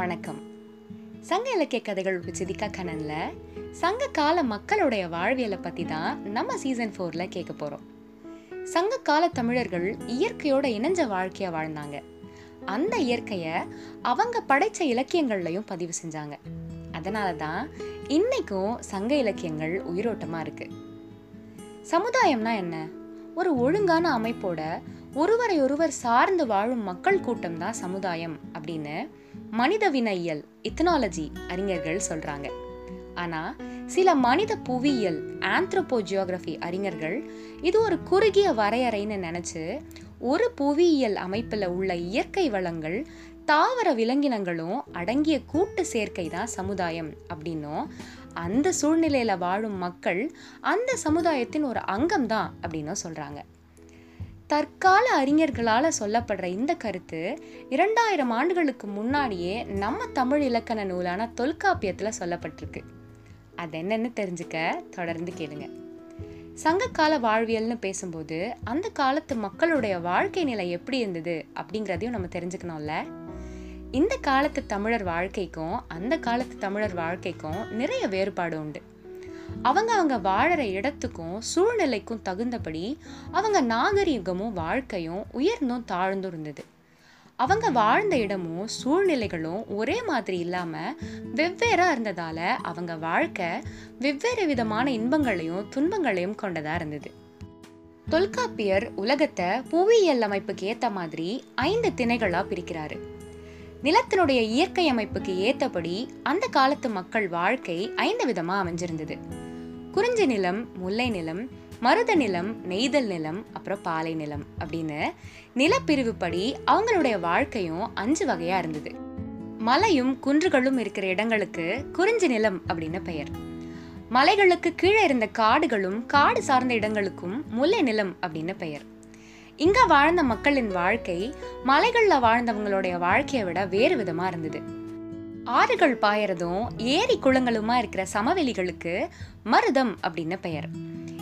வணக்கம். சங்க இலக்கிய கதைகள் சிதிகா கணன்ல சங்க கால மக்களுடைய வாழ்வியலை பற்றி தான் நம்ம சீசன் ஃபோரில் கேட்க போகிறோம் சங்க கால தமிழர்கள் இயற்கையோட இணைஞ்ச வாழ்க்கையை வாழ்ந்தாங்க. அந்த இயற்கையை அவங்க படைச்ச இலக்கியங்கள்லையும் பதிவு செஞ்சாங்க. அதனால தான் இன்றைக்கும் சங்க இலக்கியங்கள் உயிரோட்டமாக இருக்குது சமுதாயம்னா என்ன? ஒரு ஒழுங்கான அமைப்போட ஒருவரை ஒருவர் சார்ந்து வாழும் மக்கள் கூட்டம் தான் சமுதாயம் அப்படின்னு மனித வினையியல் இத்தனாலஜி அறிஞர்கள் சொல்றாங்க. ஆனா சில மனித புவியியல் ஆந்த்ரோபோஜியோகிராஃபி அறிஞர்கள் இது ஒரு குறுகிய வரையறைன்னு நினைச்சு ஒரு புவியியல் அமைப்பில் உள்ள இயற்கை வளங்கள் தாவர விலங்கினங்களும் அடங்கிய கூட்டு சேர்க்கை தான் சமுதாயம் அப்படின்னும் அந்த சூழ்நிலையில வாழும் மக்கள் அந்த சமுதாயத்தின் ஒரு அங்கம் தான் அப்படின்னும் சொல்றாங்க. தற்கால அறிஞர்களால் சொல்லப்படுற இந்த கருத்து இரண்டாயிரம் ஆண்டுகளுக்கு முன்னாடியே நம்ம தமிழ் இலக்கண நூலான தொல்காப்பியத்தில் சொல்லப்பட்டிருக்கு. அது என்னன்னு தெரிஞ்சுக்க தொடர்ந்து கேளுங்க. சங்ககால வாழ்வியல்னு பேசும்போது அந்த காலத்து மக்களுடைய வாழ்க்கை நிலை எப்படி இருந்தது அப்படிங்கிறதையும் நம்ம தெரிஞ்சுக்கணும்ல? இந்த காலத்து தமிழர் வாழ்க்கைக்கும் அந்த காலத்து தமிழர் வாழ்க்கைக்கும் நிறைய வேறுபாடு உண்டு. அவங்க அவங்க வாழற இடத்துக்கும் சூழ்நிலைக்கும் தகுந்தபடி அவங்க நாகரீகமும் வாழ்க்கையும் உயர்ந்தும் தாழ்ந்தும் இருந்தது அவங்க வாழ்ந்த இடமும் சூழ்நிலைகளும் ஒரே மாதிரி இல்லாம வெவ்வேறா இருந்ததால அவங்க வாழ்க்கை வெவ்வேறு விதமான இன்பங்களையும் துன்பங்களையும் கொண்டதா இருந்தது. தொல்காப்பியர் உலகத்தை புவியியல் அமைப்புக்கு ஏத்த மாதிரி ஐந்து திணைகளா பிரிக்கிறாரு. நிலத்தினுடைய இயற்கை அமைப்புக்கு ஏத்தபடி அந்த காலத்து மக்கள் வாழ்க்கை ஐந்து விதமா அமைஞ்சிருந்தது. குறிஞ்சி நிலம் முல்லை நிலம் மருத நிலம் நெய்தல் நிலம் அப்புறம் பாலை நிலம் அப்படின்னு நிலப்பிரிவுப்படி அவங்களுடைய வாழ்க்கையும் அஞ்சு வகையா இருந்தது. மலையும் குன்றுகளும் இருக்கிற இடங்களுக்கு குறிஞ்சி நிலம் அப்படின்னு பெயர். மலைகளுக்கு கீழே இருந்த காடுகளும் காடு சார்ந்த இடங்களுக்கும் முல்லை நிலம் அப்படின்னு பெயர். இங்க வாழ்ந்த மக்களின் வாழ்க்கை மலைகளில் வாழ்ந்தவங்களுடைய வாழ்க்கையை விட வேறு விதமா இருந்தது. ஆறுகள் பாயறதும் ஏரி குளங்களுமா இருக்கிற சமவெளிகளுக்கு மருதம் அப்படின்னு பெயர்.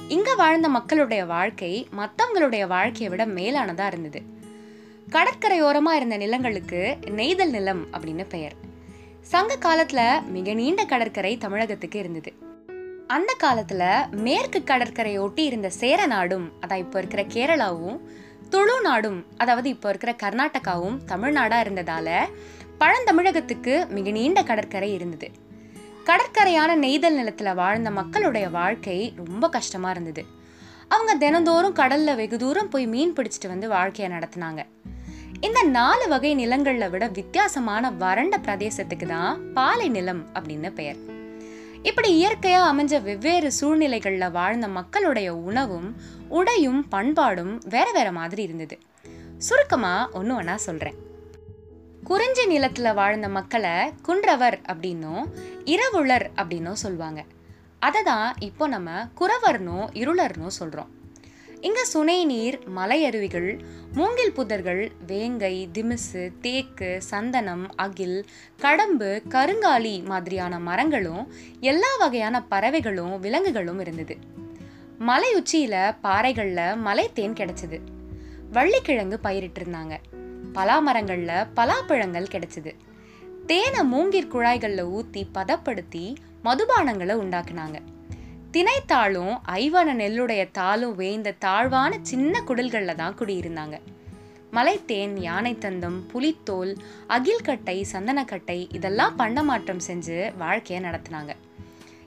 இங்க வாழ்ந்த மக்களுடைய வாழ்க்கை மற்றவங்களுடைய வாழ்க்கையை விட மேலானதா இருந்தது. கடற்கரையோரமா இருந்த நிலங்களுக்கு நெய்தல் நிலம் அப்படின்னு பெயர். சங்க காலத்துல மிக நீண்ட கடற்கரை தமிழகத்துக்கு இருந்தது. அந்த காலத்துல மேற்கு கடற்கரையை ஒட்டி இருந்த சேர நாடும் அதான் இப்போ இருக்கிற கேரளாவும் துளு நாடும் அதாவது இப்போ இருக்கிற கர்நாடகாவும் தமிழ்நாடா இருந்ததால பழந்தமிழகத்துக்கு மிக நீண்ட கடற்கரை இருந்தது. கடற்கரையான நெய்தல் நிலத்தில் வாழ்ந்த மக்களுடைய வாழ்க்கை ரொம்ப கஷ்டமாக இருந்தது. அவங்க தினந்தோறும் கடலில் வெகு தூரம் போய் மீன் பிடிச்சிட்டு வந்து வாழ்க்கையை நடத்தினாங்க. இந்த நாலு வகை நிலங்களில் விட வித்தியாசமான வறண்ட பிரதேசத்துக்கு தான் பாலை நிலம் அப்படின்னு பெயர். இப்படி இயற்கையாக அமைஞ்ச வெவ்வேறு சூழ்நிலைகளில் வாழ்ந்த மக்களுடைய உணவும் உடையும் பண்பாடும் வேற வேற மாதிரி இருந்தது. சுருக்கமாக ஒன்று ஒன்றா சொல்கிறேன் குறிஞ்சி நிலத்தில் வாழ்ந்த மக்களை குன்றவர் அப்படின்னும் இரவுளர் அப்படின்னும் சொல்லுவாங்க அதை தான் இப்போ நம்ம குறவர்னும் இருளர்னும் சொல்கிறோம் இங்கே சுனை நீர் மலையருவிகள் மூங்கில் புதர்கள் வேங்கை திமிசு தேக்கு சந்தனம் அகில் கடம்பு கருங்காலி மாதிரியான மரங்களும் எல்லா வகையான பறவைகளும் விலங்குகளும் இருந்தது. மலை உச்சியில் பாறைகளில் மலை தேன் கிடைச்சது. வள்ளிக்கிழங்கு பயிரிட்டிருந்தாங்க. பலா மரங்களில் பலாப்பழங்கள் கிடைச்சிது. தேனை மூங்கிற் குழாய்களில் ஊற்றி பதப்படுத்தி மதுபானங்களை உண்டாக்குனாங்க. திணைத்தாளும் ஐவன நெல்லுடைய தாளும் வேய்ந்த தாழ்வான சின்ன குடல்களில் தான் குடியிருந்தாங்க. மலைத்தேன் யானை தந்தம் புலித்தோல் அகில்கட்டை சந்தனக்கட்டை இதெல்லாம் பண்டமாற்றம் செஞ்சு வாழ்க்கையை நடத்தினாங்க.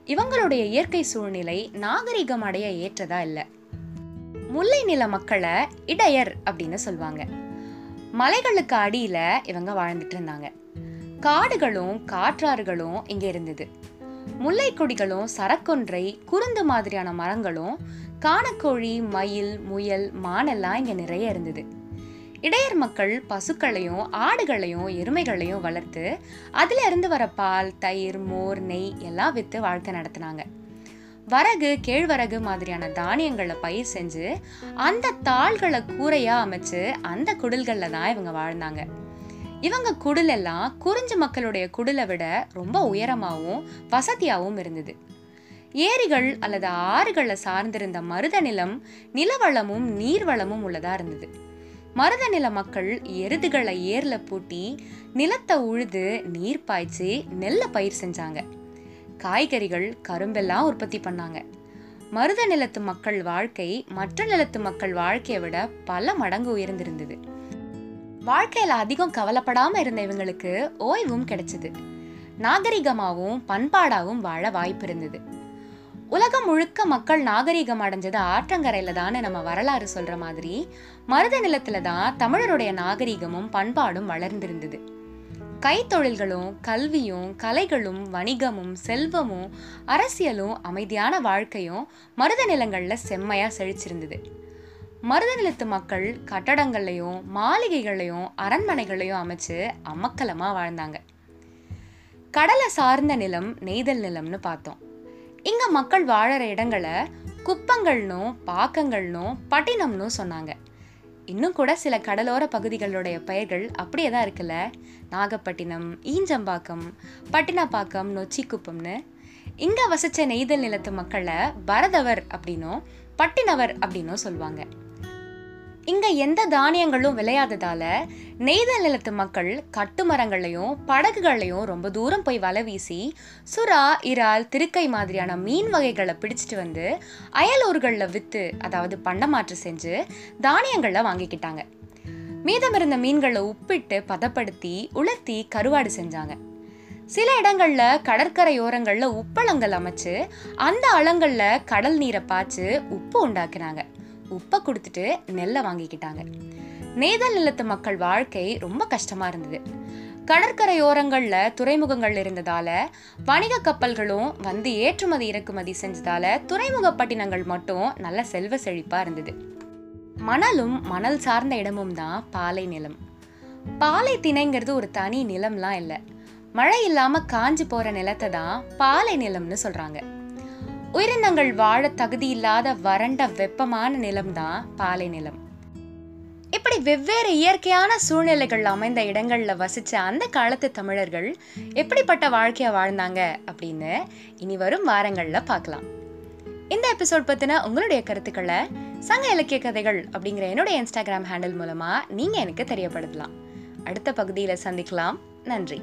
இவங்களுடைய இயற்கை சூழ்நிலை நாகரிகம் அடைய ஏற்றதா இல்லை. முல்லை நில மக்களை இடையர் அப்படின்னு சொல்லுவாங்க மலைகளுக்கு அடியில இவங்க வாழ்ந்துட்டு இருந்தாங்க. காடுகளும் காற்றாறுகளும் இங்க இருந்தது. முல்லை கொடிகளும் சரக்கொன்றை குருந்து மாதிரியான மரங்களும் காணக்கோழி மயில் முயல் மானெல்லாம் இங்க நிறைய இருந்தது. இடையர் மக்கள் பசுக்களையும் ஆடுகளையும் எருமைகளையும் வளர்த்து அதுல இருந்து வர பால் தயிர் மோர் நெய் எல்லாம் விற்று வாழ்க்கை நடத்தினாங்க. வரகு கேழ்வரகு மாதிரியான தானியங்களை பயிர் செஞ்சு அந்த தாள்களை கூரையா அமைச்சு அந்த குடில்களில் தான் இவங்க வாழ்ந்தாங்க. இவங்க குடில் எல்லாம் குறிஞ்சி மக்களுடைய குடிலை விட ரொம்ப உயரமாகவும் வசதியாகவும் இருந்தது. ஏரிகள் அல்லது ஆறுகளை சார்ந்திருந்த மருத நிலம் நிலவளமும் நீர்வளமும் உள்ளதா இருந்தது. மருத நில மக்கள் எருதுகளை ஏர்ல பூட்டி நிலத்தை உழுது நீர் பாய்ச்சி நெல்லை பயிர் செஞ்சாங்க. காய்கறிகள் கரும்பெல்லாம் உற்பத்தி பண்ணாங்க. மருத நிலத்து மக்கள் வாழ்க்கை மற்ற நிலத்து மக்கள் வாழ்க்கையை விட பல மடங்கு உயர்ந்திருந்தது. வாழ்க்கையில அதிகம் கவலைப்படாம இருந்த இவங்களுக்கு ஓய்வும் கிடைச்சது. நாகரிகமாகவும் பண்பாடாகவும் வாழ வாய்ப்பு இருந்தது. உலகம் முழுக்க மக்கள் நாகரிகம் அடைஞ்சது ஆற்றங்கரையில தானே நம்ம வரலாறு சொல்ற மாதிரி மருத நிலத்துல தான் தமிழருடைய நாகரிகமும் பண்பாடும் வளர்ந்திருந்தது. கைத்தொழில்களும் கல்வியும் கலைகளும் வணிகமும் செல்வமும் அரசியலும் அமைதியான வாழ்க்கையும் மருத நிலங்களில் செம்மையாக செழிச்சிருந்தது. மருத நிலத்து மக்கள் கட்டடங்கள்லையும் மாளிகைகளையும் அரண்மனைகளையும் அமைச்சு அமக்கலமாக வாழ்ந்தாங்க. கடலை சார்ந்த நிலம் நெய்தல் நிலம்னு பார்த்தோம். இங்கே மக்கள் வாழற இடங்களை குப்பங்கள்னும் பாக்கங்கள்னும் பட்டினம்னு சொன்னாங்க. இன்னும் கூட சில கடலோர பகுதிகளுடைய பெயர்கள் அப்படியே தான் இருக்குல்ல? நாகப்பட்டினம் ஈஞ்சம்பாக்கம் பட்டினப்பாக்கம் நொச்சிக்குப்பம்னு. இங்கே வசித்த நெய்தல் நிலத்து மக்களை பரதவர் அப்படின்னும் பட்டினவர் அப்படின்னும் சொல்லுவாங்க. இங்க எந்த தானியங்களும் விளையாததால நெய்தல் நிலத்து மக்கள் கட்டுமரங்களையும் படகுகளையும் ரொம்ப தூரம் போய் வலை வீசி சுறா இறால் திருக்கை மாதிரியான மீன் வகைகளை பிடிச்சிட்டு வந்து அயலூர்களில் விற்று அதாவது பண்டமாற்று செஞ்சு தானியங்களை வாங்கிக்கிட்டாங்க. மீதம் இருந்த மீன்களை உப்பிட்டு பதப்படுத்தி உலர்த்தி கருவாடு செஞ்சாங்க. சில இடங்கள்ல கடற்கரையோரங்களில் உப்பளங்கள் அமைச்சு அந்த அளங்களில் கடல் நீரை பாய்ச்சி உப்பு உண்டாக்குனாங்க. உப்பை கொடுத்துட்டு நெல்லை வாங்கிக்கிட்டாங்க. நெய்தல் நிலத்து மக்கள் வாழ்க்கை ரொம்ப கஷ்டமா இருந்தது. கடற்கரையோரங்கள்ல துறைமுகங்கள் இருந்ததால வணிக கப்பல்களும் வந்து ஏற்றுமதி இறக்குமதி செஞ்சதால துறைமுக பட்டினங்கள் மட்டும் நல்ல செல்வ செழிப்பா இருந்தது. மணலும் மணல் சார்ந்த இடமும் தான் பாலை நிலம். பாலை திணைங்கிறது ஒரு தனி நிலம்லாம் இல்லை. மழை இல்லாம காஞ்சு போற நிலத்தை தான் பாலை நிலம்னு சொல்றாங்க. உயிரினங்கள் வாழ தகுதி இல்லாத வறண்ட வெப்பமான நிலம்தான் பாலை நிலம். இப்படி வெவ்வேறு இயற்கையான சூழ்நிலைகள் அமைந்த இடங்களில் வசித்த அந்த காலத்து தமிழர்கள் எப்படிப்பட்ட வாழ்க்கையை வாழ்ந்தாங்க அப்படின்னு இனி வரும் வாரங்களில் பார்க்கலாம். இந்த எபிசோட் பற்றின உங்களுடைய கருத்துக்களை சங்க இலக்கிய கதைகள் அப்படிங்கிற என்னுடைய இன்ஸ்டாகிராம் ஹேண்டில் மூலமாக நீங்கள் எனக்கு தெரியப்படுத்தலாம். அடுத்த பகுதியில் சந்திக்கலாம். நன்றி.